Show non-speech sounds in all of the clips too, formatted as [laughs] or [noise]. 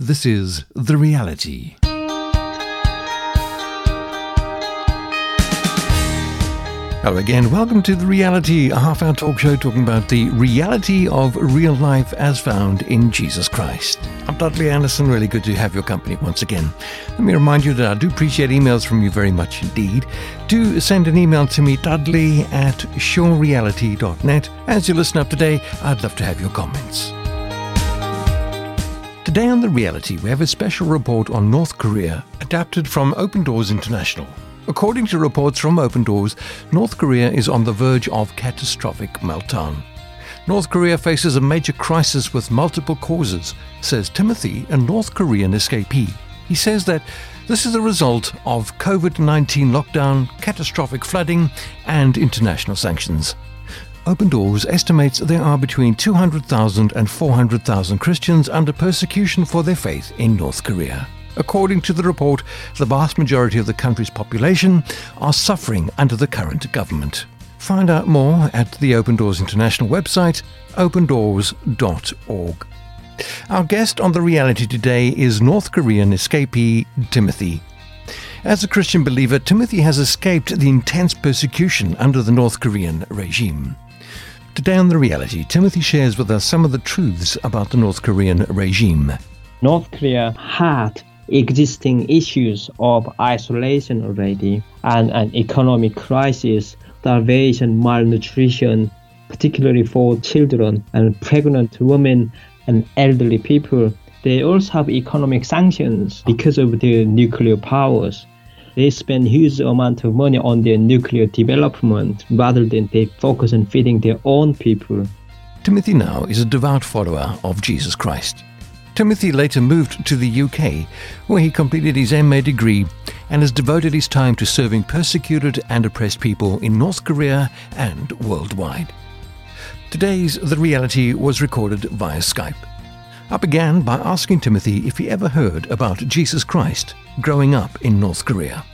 This is The Reality. Hello again. Welcome to The Reality, a half hour talk show talking about the reality of real life as found in Jesus Christ. I'm Dudley Anderson. Really good to have your company once again. Let me remind you that I do appreciate emails from you very much indeed. Do send an email to me, dudley at surereality.net. As you listen up today, I'd love to have your comments. Today on The Reality, we have a special report on North Korea, adapted from Open Doors International. According to reports from Open Doors, North Korea is on the verge of catastrophic meltdown. North Korea faces a major crisis with multiple causes, says Timothy, a North Korean escapee. He says that this is a result of COVID 19 lockdown, catastrophic flooding, and international sanctions. Open Doors estimates there are between 200,000 and 400,000 Christians under persecution for their faith in North Korea. According to the report, the vast majority of the country's population are suffering under the current government. Find out more at the Open Doors International website, opendoors.org. Our guest on The Reality today is North Korean escapee Timothy. As a Christian believer, Timothy has escaped the intense persecution under the North Korean regime. Today on The Reality, Timothy shares with us some of the truths about the North Korean regime. North Korea had existing issues of isolation already and an economic crisis, starvation, malnutrition, particularly for children and pregnant women and elderly people. They also have economic sanctions because of their nuclear powers. They spend huge amount of money on their nuclear development rather than they focus on feeding their own people. Timothy now is a devout follower of Jesus Christ. Timothy later moved to the UK, where he completed his MA degree and has devoted his time to serving persecuted and oppressed people in North Korea and worldwide. Today's The Reality was recorded via Skype. I began by asking Timothy if he ever heard about Jesus Christ growing up in North Korea.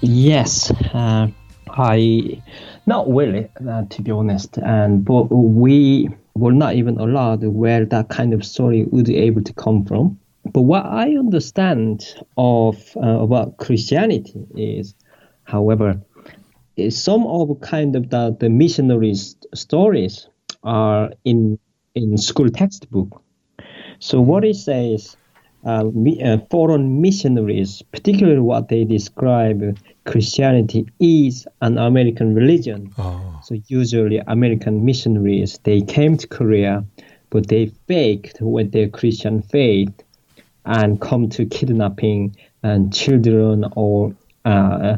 Yes, uh, I not really, uh, to be honest. And but we were not even allowed where that kind of story would be able to come from. But what I understand of uh, about Christianity is, however, is some of kind of the, the missionaries stories are in in school textbook. So what it says, uh, uh, foreign missionaries, particularly what they describe Christianity is an American religion. Oh. So usually American missionaries they came to Korea, but they faked with their Christian faith and come to kidnapping and children or uh,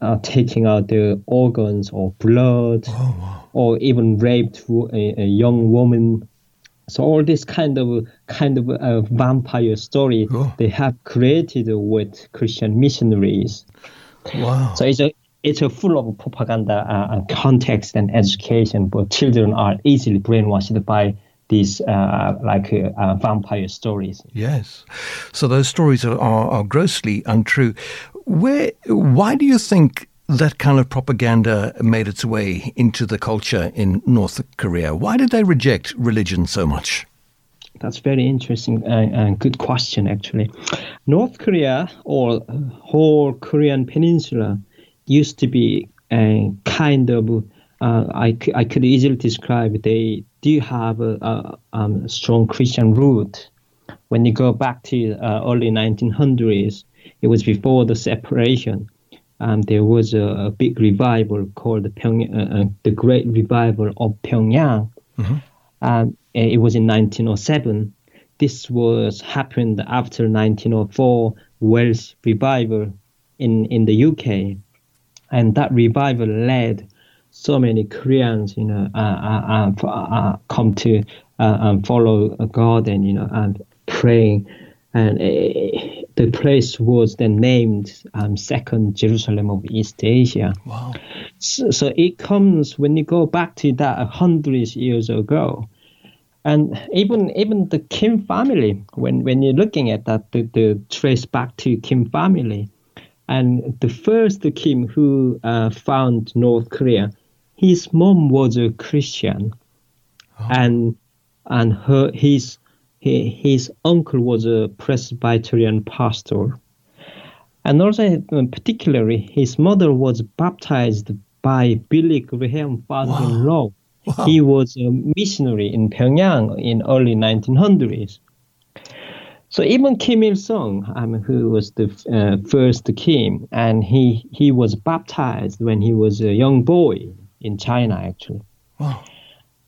uh, taking out their organs or blood, oh, wow. or even raped a, a, young woman. So all this kind of kind of uh, vampire story they have created with Christian missionaries. Wow. So it's a it's a full of propaganda uh, uh, context and education, but children are easily brainwashed by these uh, like uh, uh, vampire stories. Yes, so those stories are, are, are, grossly untrue. Where, why do you think that kind of propaganda made its way into the culture in North Korea? Why did they reject religion so much? That's very interesting and uh, good question, actually. North Korea or whole Korean peninsula used to be a kind of uh, I, I could easily describe they do have a, a, um, strong Christian root. When you go back to uh, early 1900s, it was before the separation. Um, there was a, a, big revival called the, Pyong, uh, uh the Great Revival of Pyongyang. Mm-hmm. Um, it was in 1907. This was happened after 1904 Welsh revival in, in the UK and that revival led so many Koreans, you know, uh, uh, uh, uh come to uh, um, follow God and you know and praying, and uh, the place was then named um, Second Jerusalem of East Asia. Wow! So, so it comes when you go back to that hundreds years ago, and even even the Kim family, when when you're looking at that, the, the trace back to Kim family and the first Kim who uh, found North Korea, his mom was a Christian, oh. and and her his he, his uncle was a Presbyterian pastor. And also, particularly, his mother was baptized by Billy Graham, father-in-law. Wow. Wow. He was a missionary in Pyongyang in early 1900s. So even Kim Il Sung, um, who was the uh, first Kim, and he he was baptized when he was a young boy in China, actually. Wow.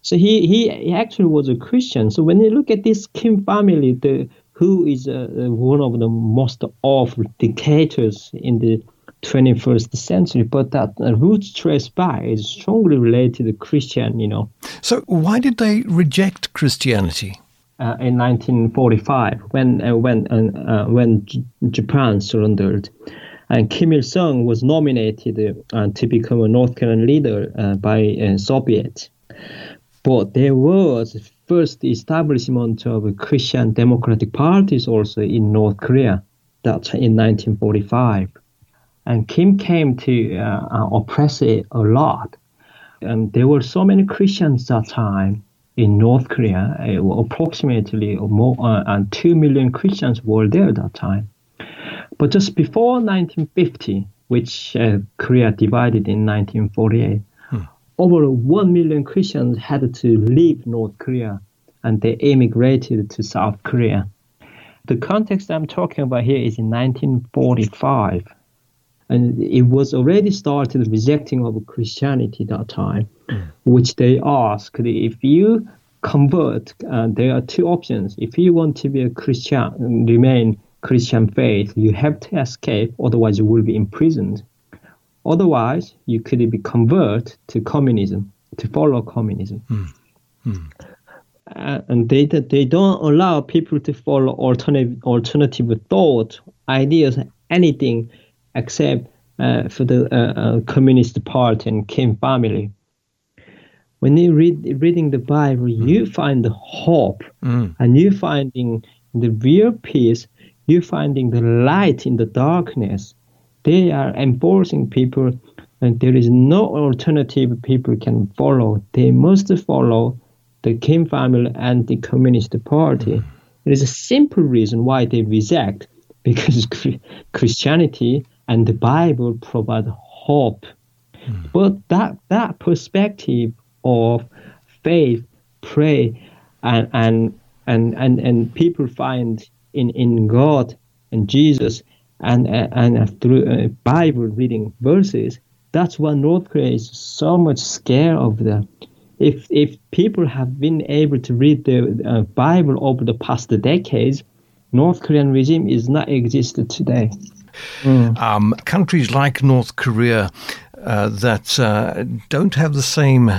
So he, he, actually was a Christian. So when you look at this Kim family, the who is uh, one of the most awful dictators in the 21st century, but that uh, roots trace back is strongly related to Christian, you know. So why did they reject Christianity? Uh, in 1945, when uh, when uh, uh, when J- Japan surrendered, and Kim Il Sung was nominated uh, to become a North Korean leader by Soviet. But there was first establishment of Christian democratic parties also in North Korea. That's in 1945. And Kim came to uh, uh, oppress it a lot. And there were so many Christians at that time in North Korea. Approximately more uh, 2 million Christians were there at that time. But just before 1950, which uh, Korea divided in 1948, hmm. Over 1 million Christians had to leave North Korea and they immigrated to South Korea. The context I'm talking about here is in 1945 and it was already started rejecting of Christianity that time, mm. which they asked if you convert, uh, there are two options. If you want to be a Christian, remain Christian faith, you have to escape, otherwise you will be imprisoned. Otherwise, you could be convert to communism, to follow communism. Mm. Mm. Uh, and they they don't allow people to follow alternative alternative thought, ideas, anything except uh, for the uh, uh, Communist Party and Kim family. When you read reading the Bible, mm. you find the hope, mm. and you finding the real peace. You finding the light in the darkness. They are enforcing people, and there is no alternative people can follow. They must follow the Kim family and the Communist Party. Mm. There is a simple reason why they reject [laughs] because Christianity and the Bible provide hope. Mm. But that that perspective of faith, pray, and and and and, and people find in, in God and Jesus and and through uh, Bible reading verses, that's why North Korea is so much scared of the. If if people have been able to read the uh, Bible over the past decades, North Korean regime is not existed today. Mm. Um, countries like North Korea uh, that uh, don't have the same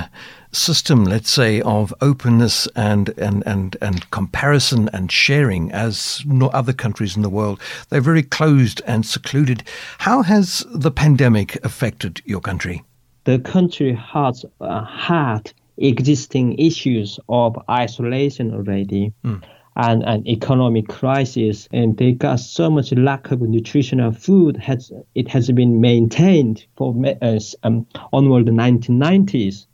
system, let's say, of openness and, and, and, and comparison and sharing as no other countries in the world. They're very closed and secluded. How has the pandemic affected your country? The country has uh, had existing issues of isolation already. Mm and an economic crisis, and they got so much lack of nutritional food. Has it has been maintained for uh, um, onward the 1990s.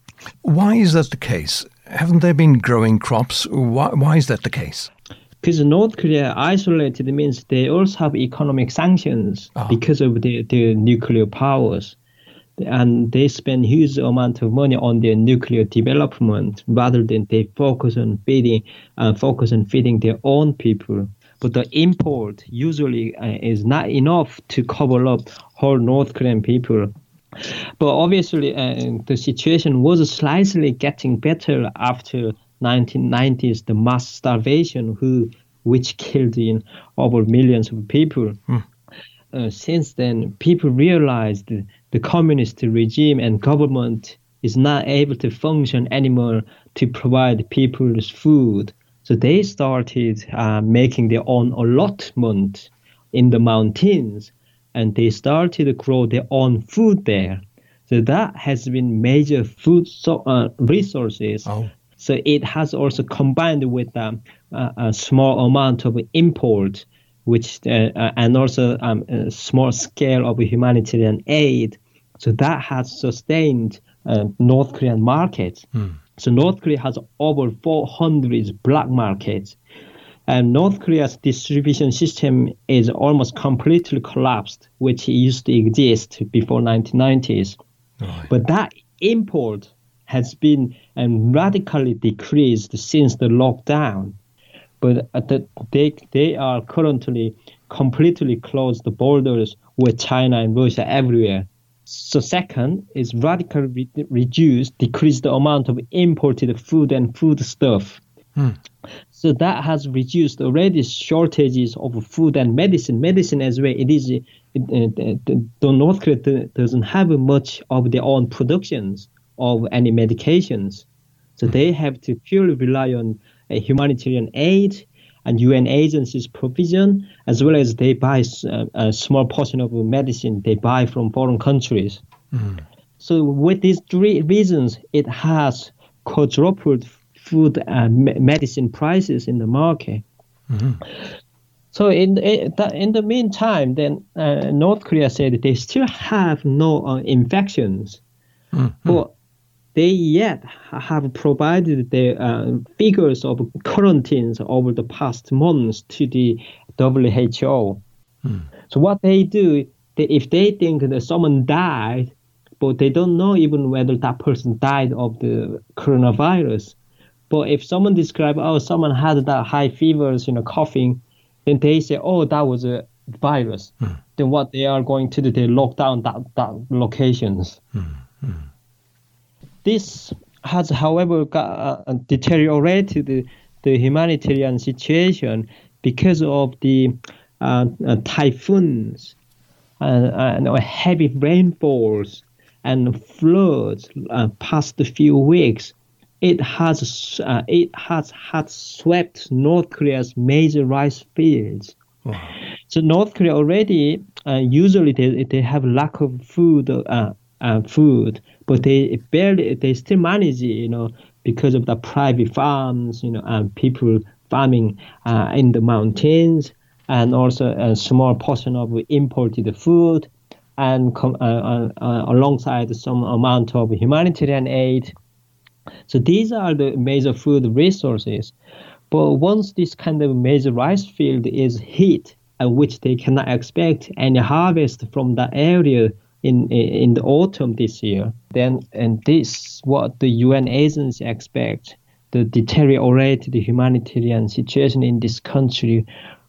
Why is that the case? Haven't they been growing crops? Why, why is that the case? Because North Korea isolated means they also have economic sanctions oh. because of their, their nuclear powers and they spend huge amount of money on their nuclear development rather than they focus on feeding uh, focus on feeding their own people. But the import usually uh, is not enough to cover up whole north korean people. But obviously uh, the situation was slightly getting better after 1990s the mass starvation who which killed in over millions of people. Mm. Uh, since then people realized the communist regime and government is not able to function anymore to provide people's food. So they started uh, making their own allotment in the mountains and they started to grow their own food there. So that has been major food so, uh, resources. Oh. So it has also combined with um, a, a small amount of import, which uh, uh and also um, a small scale of humanitarian aid so that has sustained uh, North Korean markets. Mm. So North Korea has over 400 black markets. And North Korea's distribution system is almost completely collapsed, which used to exist before 1990s. Right. But that import has been um, radically decreased since the lockdown. But the, they, they are currently completely closed the borders with China and Russia everywhere. So second is radically re- reduce, decrease the amount of imported food and food stuff. Hmm. So that has reduced already shortages of food and medicine. Medicine as well. It is it, it, the North Korea doesn't have much of their own productions of any medications, so they have to purely rely on humanitarian aid and UN agencies provision, as well as they buy a, a small portion of medicine they buy from foreign countries. Mm. So with these three reasons, it has quadrupled food and medicine prices in the market. Mm-hmm. So in in the meantime, then uh, North Korea said they still have no uh, infections, mm-hmm. but they yet have provided the uh, figures of quarantines over the past months to the WHO. Mm. So what they do, they, if they think that someone died, but they don't know even whether that person died of the coronavirus. But if someone describe, oh, someone had that high fevers, you know, coughing, then they say, oh, that was a virus. Mm. Then what they are going to do, they lock down that, that locations. Mm. This has, however, got, uh, deteriorated the, the, humanitarian situation because of the uh, uh, typhoons and, and, heavy rainfalls and floods uh, past a few weeks. It has uh, it has had swept North Korea's major rice fields. Wow. So North Korea already uh, usually they, they have lack of food uh, uh, food, but they barely they still manage you know because of the private farms you know and people farming uh, in the mountains and also a small portion of imported food and com- uh, uh, uh alongside some amount of humanitarian aid. So these are the major food resources. But once this kind of major rice field is hit, at which they cannot expect any harvest from that area in in the autumn this year. Then and this what the UN agency expect the deteriorated humanitarian situation in this country,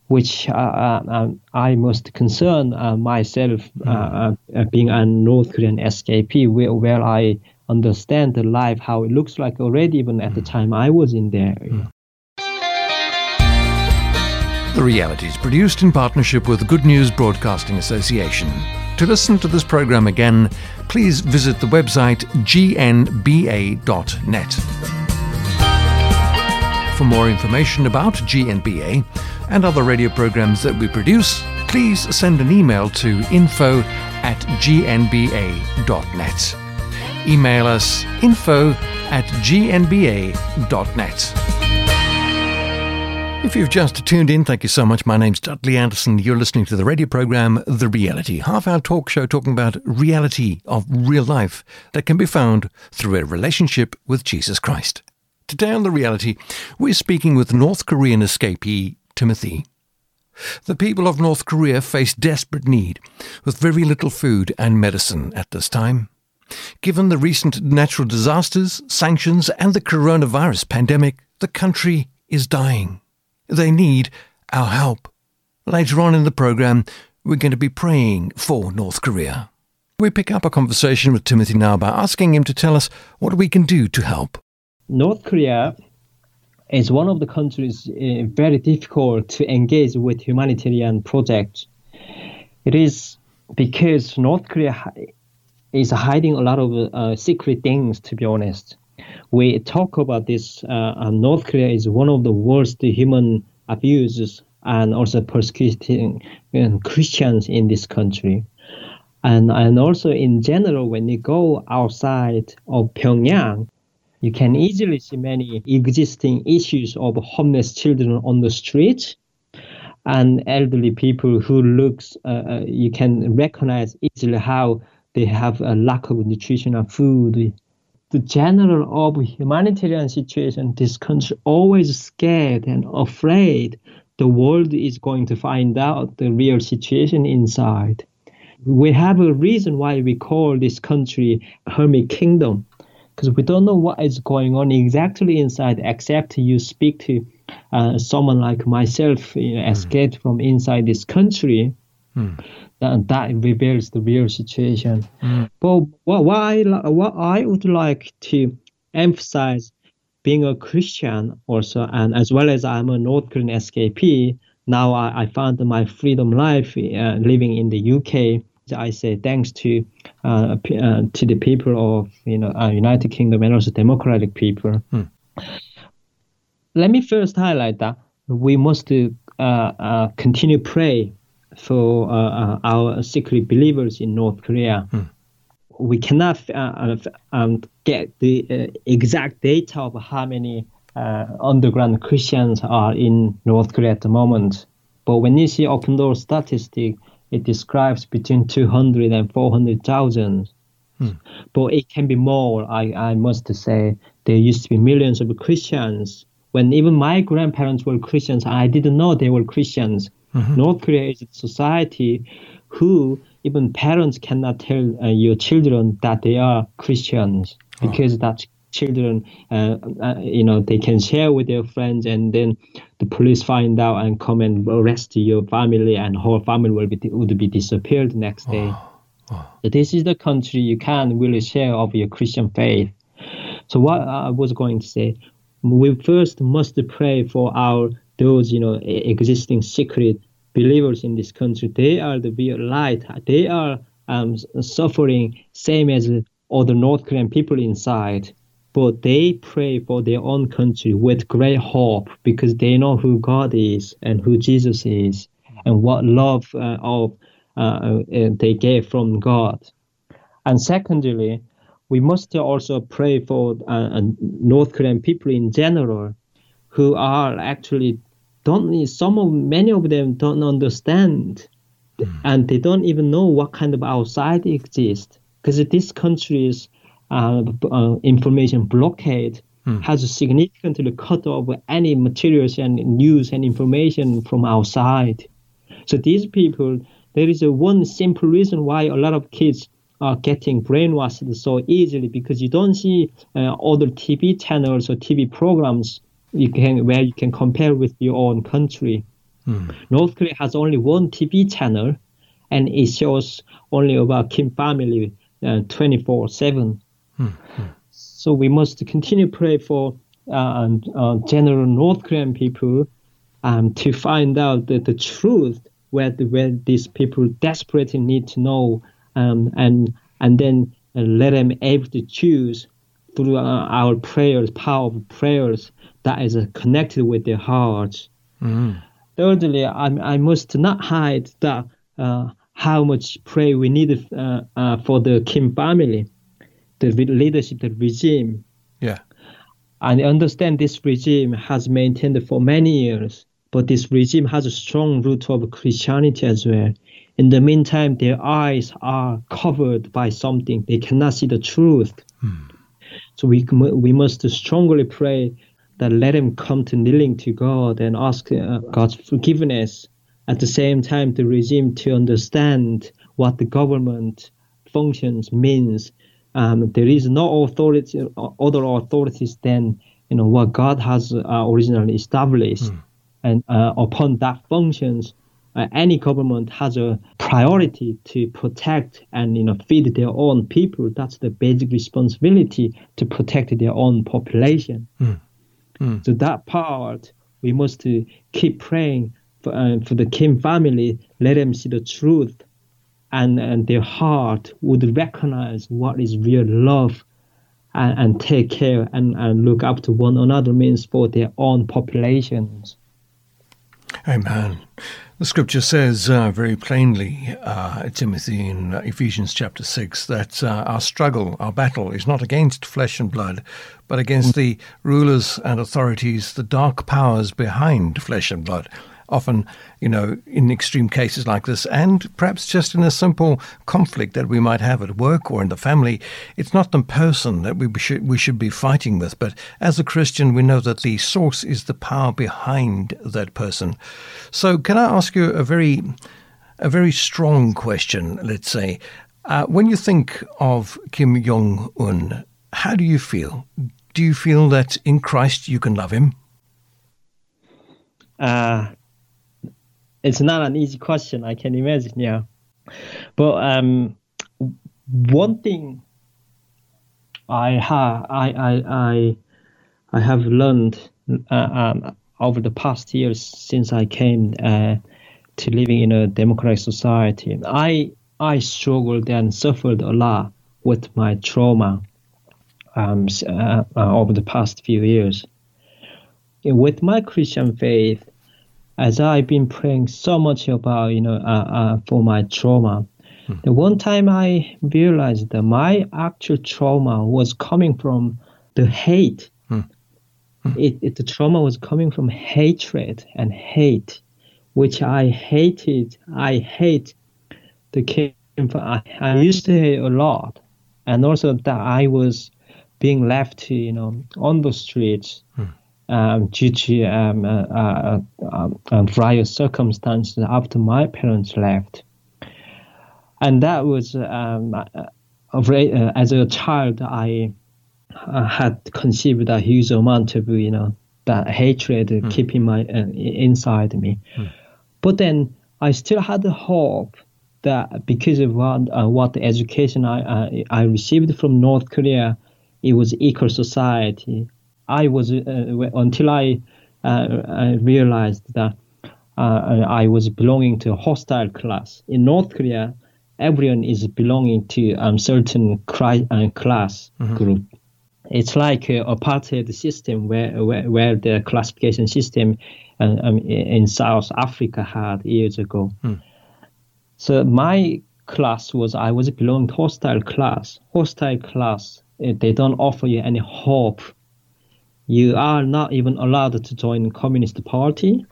which uh, uh, um, I most concern uh, myself uh, uh, uh, being a North Korean escapee, where, where I understand the life how it looks like already even at the mm. time I was in there. Mm. The Reality is produced in partnership with the Good News Broadcasting Association. To listen to this program again, please visit the website gnba.net. For more information about GNBA and other radio programs that we produce, please send an email to info at gnba.net. Email us info at gnba.net. If you've just tuned in, thank you so much. My name's Dudley Anderson. You're listening to the radio program The Reality, half hour talk show talking about reality of real life that can be found through a relationship with Jesus Christ. Today on The Reality, we're speaking with North Korean escapee Timothy. The people of North Korea face desperate need with very little food and medicine at this time. Given the recent natural disasters, sanctions, and the coronavirus pandemic, the country is dying. They need our help. Later on in the program, we're going to be praying for North Korea. We pick up a conversation with Timothy now by asking him to tell us what we can do to help. North Korea is one of the countries uh, very difficult to engage with humanitarian projects. It is because North Korea is hiding a lot of uh, secret things, to be honest we talk about this, uh, North Korea is one of the worst human abuses and also persecuting uh, Christians in this country. And, and also in general, when you go outside of Pyongyang, you can easily see many existing issues of homeless children on the street and elderly people who looks uh, uh you can recognize easily how they have a lack of nutritional food the general of humanitarian situation, this country always scared and afraid the world is going to find out the real situation inside. We have a reason why we call this country Hermit Kingdom, because we don't know what is going on exactly inside, except you speak to uh, someone like myself, you know, mm. escaped from inside this country. Mm that, that reveals the real situation. Mm. But what, what, I, what I would like to emphasize being a Christian also, and as well as I'm a North Korean escapee, now I, I found my freedom life uh, living in the UK. I say thanks to uh, uh, to the people of you know uh, United Kingdom and also democratic people. Hmm. Let me first highlight that we must uh, uh, continue pray for uh, uh, our secret believers in North Korea. Hmm. We cannot uh, um, get the exact data of how many underground Christians are in North Korea at the moment. But when you see open door statistic, it describes between 200 and 400,000. Hmm. But it can be more, I, I must say. There used to be millions of Christians. When even my grandparents were Christians, I didn't know they were Christians. Mm-hmm. North Korea is a society who even parents cannot tell uh, your children that they are Christians oh. because that children, uh, uh, you know, they can share with their friends, and then the police find out and come and arrest your family, and whole family will be would be disappeared next day. Oh. Oh. So this is the country you can't really share of your Christian faith. So what I was going to say, we first must pray for our those you know existing secret believers in this country they are the real light. They are um, suffering same as all the north korean people inside. But they pray for their own country with great hope because they know who god is and who jesus is and what love uh, of uh, uh they get from god. And secondly we must also pray for uh, north korean people in general who are actually don't some of many of them don't understand mm. and they don't even know what kind of outside exists because this country's uh, uh, information blockade mm. has significantly cut off any materials and news and information from outside so these people there is a one simple reason why a lot of kids are getting brainwashed so easily because you don't see uh, other TV channels or TV programs you can where you can compare with your own country. Mm. North Korea has only one TV channel, and it shows only about Kim family uh, 24 7. Mm. So we must continue pray for uh, uh, general North Korean people um, to find out the, the truth where, the, where these people desperately need to know um, and and then uh, let them able to choose through uh, our prayers, power of prayers, that is connected with their hearts. Mm. Thirdly, I, I must not hide that uh, how much prayer we need uh, uh, for the Kim family, the leadership, the regime. Yeah. I understand this regime has maintained for many years, but this regime has a strong root of Christianity as well. In the meantime, their eyes are covered by something; they cannot see the truth. Mm. So we we must strongly pray that let him come to kneeling to God and ask uh, God's forgiveness. At the same time, the regime to understand what the government functions means. Um, there is no authority, other authorities than you know what God has uh, originally established, mm. and uh, upon that functions, uh, any government has a priority to protect and you know feed their own people. That's the basic responsibility to protect their own population. Mm. Mm. So that part, we must keep praying for, uh, for the Kim family. Let them see the truth, and, and their heart would recognize what is real love, and, and take care and, and look up to one another means for their own populations. Amen. The scripture says uh, very plainly, uh, Timothy, in Ephesians chapter 6, that uh, our struggle, our battle, is not against flesh and blood, but against the rulers and authorities, the dark powers behind flesh and blood, often, you know, in extreme cases like this, and perhaps just in a simple conflict that we might have at work or in the family, it's not the person that we should we should be fighting with, but as a Christian, we know that the source is the power behind that person. So, can I ask you a very a very strong question, let's say. Uh, when you think of Kim Jong un, how do you feel? Do you feel that in Christ you can love him? Uh, it's not an easy question, I can imagine, yeah. But um, one thing I have I, I, I, I have learned uh, um, over the past years since I came uh, to living in a democratic society. I I struggled and suffered a lot with my trauma um, uh, uh, over the past few years. With my Christian faith, as I've been praying so much about, you know, uh, uh for my trauma, hmm. the one time I realized that my actual trauma was coming from the hate. Hmm. Hmm. It, it, the trauma was coming from hatred and hate which I hated. I hate the king. I, I used to hate a lot, and also that I was being left, you know, on the streets hmm. Um, due to um, uh, uh, um, um various circumstances after my parents left, and that was um, uh, uh, as a child I had conceived a huge amount of, you know, that hatred hmm. keeping my uh, inside me. Hmm. But then I still had the hope that because of what, uh, what the education I, I, I received from North Korea, it was equal society. I was uh, until I, uh, I realized that uh, I was belonging to a hostile class in North Korea. Everyone is belonging to a um, certain cri- uh, class mm-hmm. group. It's like a apartheid system where, where, where the classification system uh, um, in South Africa had years ago. Hmm. So my class was I was belonging to hostile class. Hostile class eh, they don't offer you any hope. You are not even allowed to join Communist Party.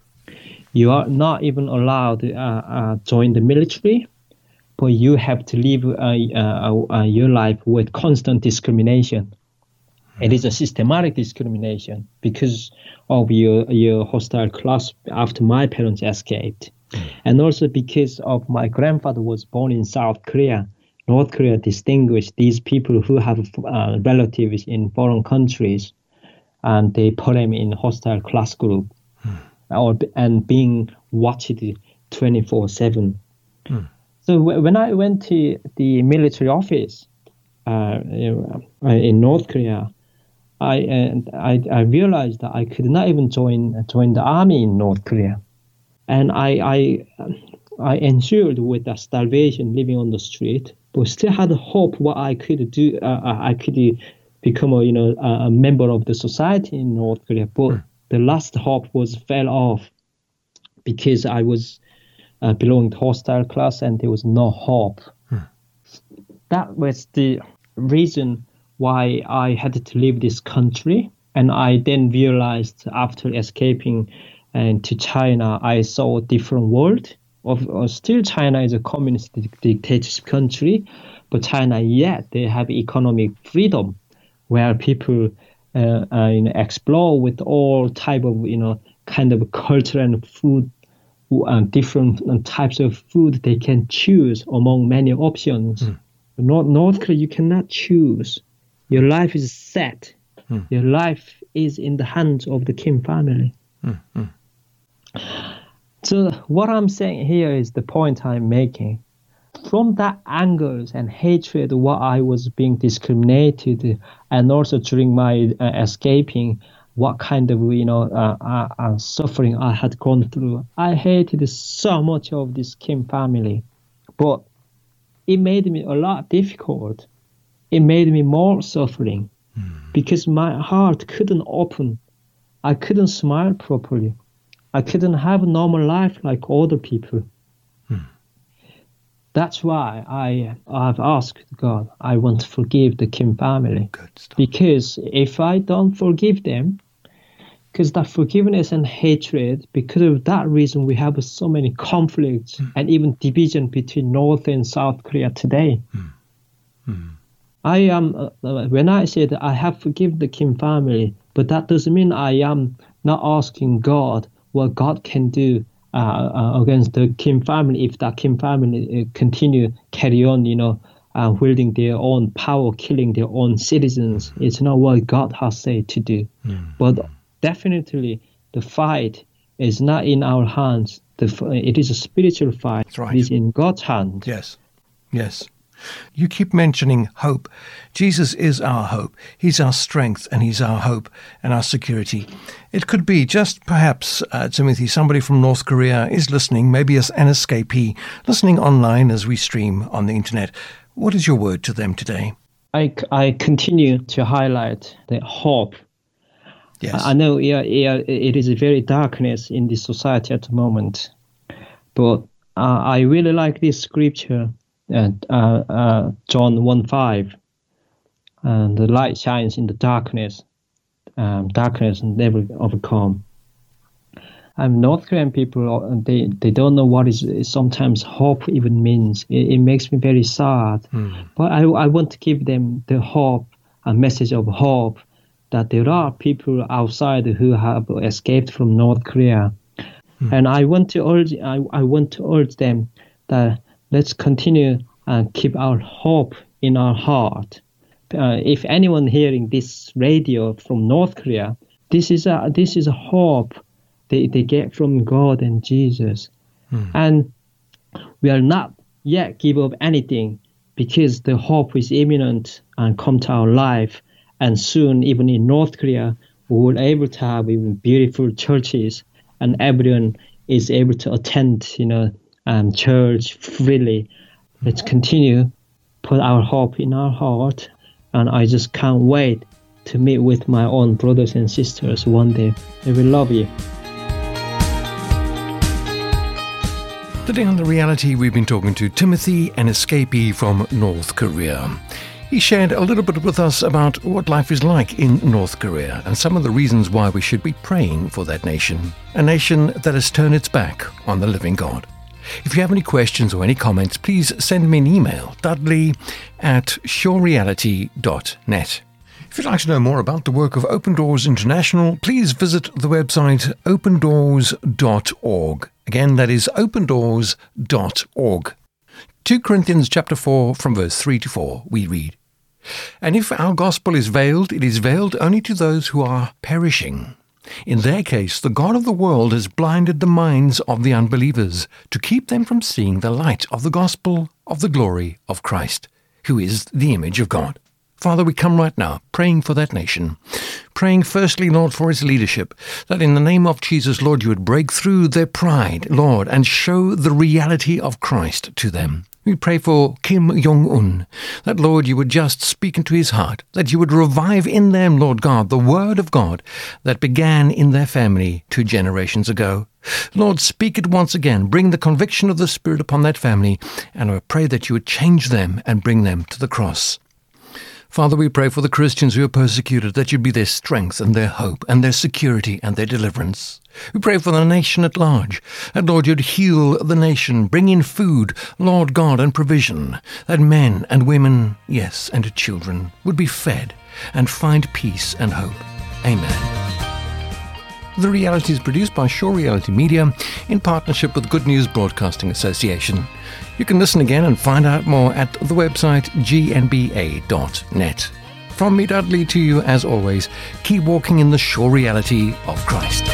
You are not even allowed to uh, uh, join the military, but you have to live uh, your life with constant discrimination. It is a systematic discrimination because of your your hostile class after my parents escaped, and also because of my grandfather was born in South Korea. North Korea distinguished these people who have uh, relatives in foreign countries, and they put them in hostile class group, mm. or and being watched 24/7. Mm. So w- when I went to the military office uh, in North Korea, I and I, I realized that I could not even join join the army in North Korea, and I I I ensured with the starvation, living on the street, but still had hope what I could do. Uh, uh I could become a you know a member of the society in North Korea, but mm. the last hope was fell off because I was uh, belonging to hostile class and there was no hope. Mm. That was the reason why I had to leave this country. And I then realized after escaping and uh, to China, I saw a different world. Of, uh, still, China is a communist dictatorship country, but China yet they have economic freedom, where people uh, uh, you know, explore with all type of you know kind of culture and food, uh, different uh, types of food they can choose among many options. Mm. North, North Korea, you cannot choose. Your life is set. Mm. Your life is in the hands of the Kim family. Mm, mm. So what I'm saying here is the point I'm making. From that anger and hatred, what I was being discriminated, and also during my uh, escaping, what kind of you know uh, uh, uh suffering I had gone through. I hated so much of this Kim family, but it made me a lot difficult it made me more suffering mm. because my heart couldn't open. I couldn't smile properly. I couldn't have a normal life like other people. That's why I I've asked God. I want to forgive the Kim family because if I don't forgive them, because that forgiveness and hatred, because of that reason, we have so many conflicts mm. and even division between North and South Korea today. Mm. Mm. I am uh, uh, when I said I have forgiven the Kim family, but that doesn't mean I am not asking God what God can do against the Kim family if that Kim family uh, continue carry on, you know, uh, wielding their own power, killing their own citizens. It's not what God has said to do. Mm. But definitely, the fight is not in our hands. The, it is a spiritual fight. right. It is in God's hand. Yes. Yes. You keep mentioning hope. Jesus is our hope. He's our strength and He's our hope and our security. It could be just perhaps, uh, Timothy, somebody from North Korea is listening, maybe as an escapee, listening online as we stream on the internet. What is your word to them today? I, I continue to highlight the hope. Yes. I know yeah, yeah, it is a very darkness in the society at the moment, but uh, I really like this scripture and uh, uh, John 1 5. And the light shines in the darkness, um, darkness never overcome. Um, North Korean people, uh, they, they don't know what is sometimes hope even means. It, it makes me very sad. Mm. But I, I want to give them the hope, a message of hope that there are people outside who have escaped from North Korea. Mm. And I want to urge, I, I want to urge them that let's continue and keep our hope in our heart. Uh, if anyone hearing this radio from North Korea, this is a this is a hope they, they get from God and Jesus, hmm. and we are not yet give up anything because the hope is imminent and come to our life, and soon even in North Korea we will able to have even beautiful churches and everyone is able to attend you know um, church freely let's continue put our hope in our heart and i just can't wait to meet with my own brothers and sisters one day they will love you Today on The Reality, we've been talking to Timothy, an escapee from North Korea. He shared a little bit with us about what life is like in North Korea and some of the reasons why we should be praying for that nation, a nation that has turned its back on the living God. If you have any questions or any comments, please send me an email, dudley at surereality.net. If you'd like to know more about the work of Open Doors International, please visit the website opendoors.org. Again, that is opendoors.org. 2 Corinthians chapter 4 from verse 3 to 4 we read, And if our gospel is veiled, it is veiled only to those who are perishing. In their case, the God of the world has blinded the minds of the unbelievers to keep them from seeing the light of the gospel of the glory of Christ, who is the image of God. Father, we come right now praying for that nation. Praying firstly, Lord, for its leadership, that in the name of Jesus, Lord, you would break through their pride, Lord, and show the reality of Christ to them. We pray for Kim Jong un, that, Lord, you would just speak into his heart, that you would revive in them, Lord God, the word of God that began in their family two generations ago. Lord, speak it once again. Bring the conviction of the Spirit upon that family, and I pray that you would change them and bring them to the cross. Father, we pray for the Christians who are persecuted, that you be their strength and their hope and their security and their deliverance. We pray for the nation at large, that Lord, you'd heal the nation, bring in food, Lord God, and provision, that men and women, yes, and children, would be fed and find peace and hope. Amen. The Reality is produced by Sure Reality Media in partnership with Good News Broadcasting Association. You can listen again and find out more at the website gnba.net. From me, Dudley, to you, as always, keep walking in the sure reality of Christ.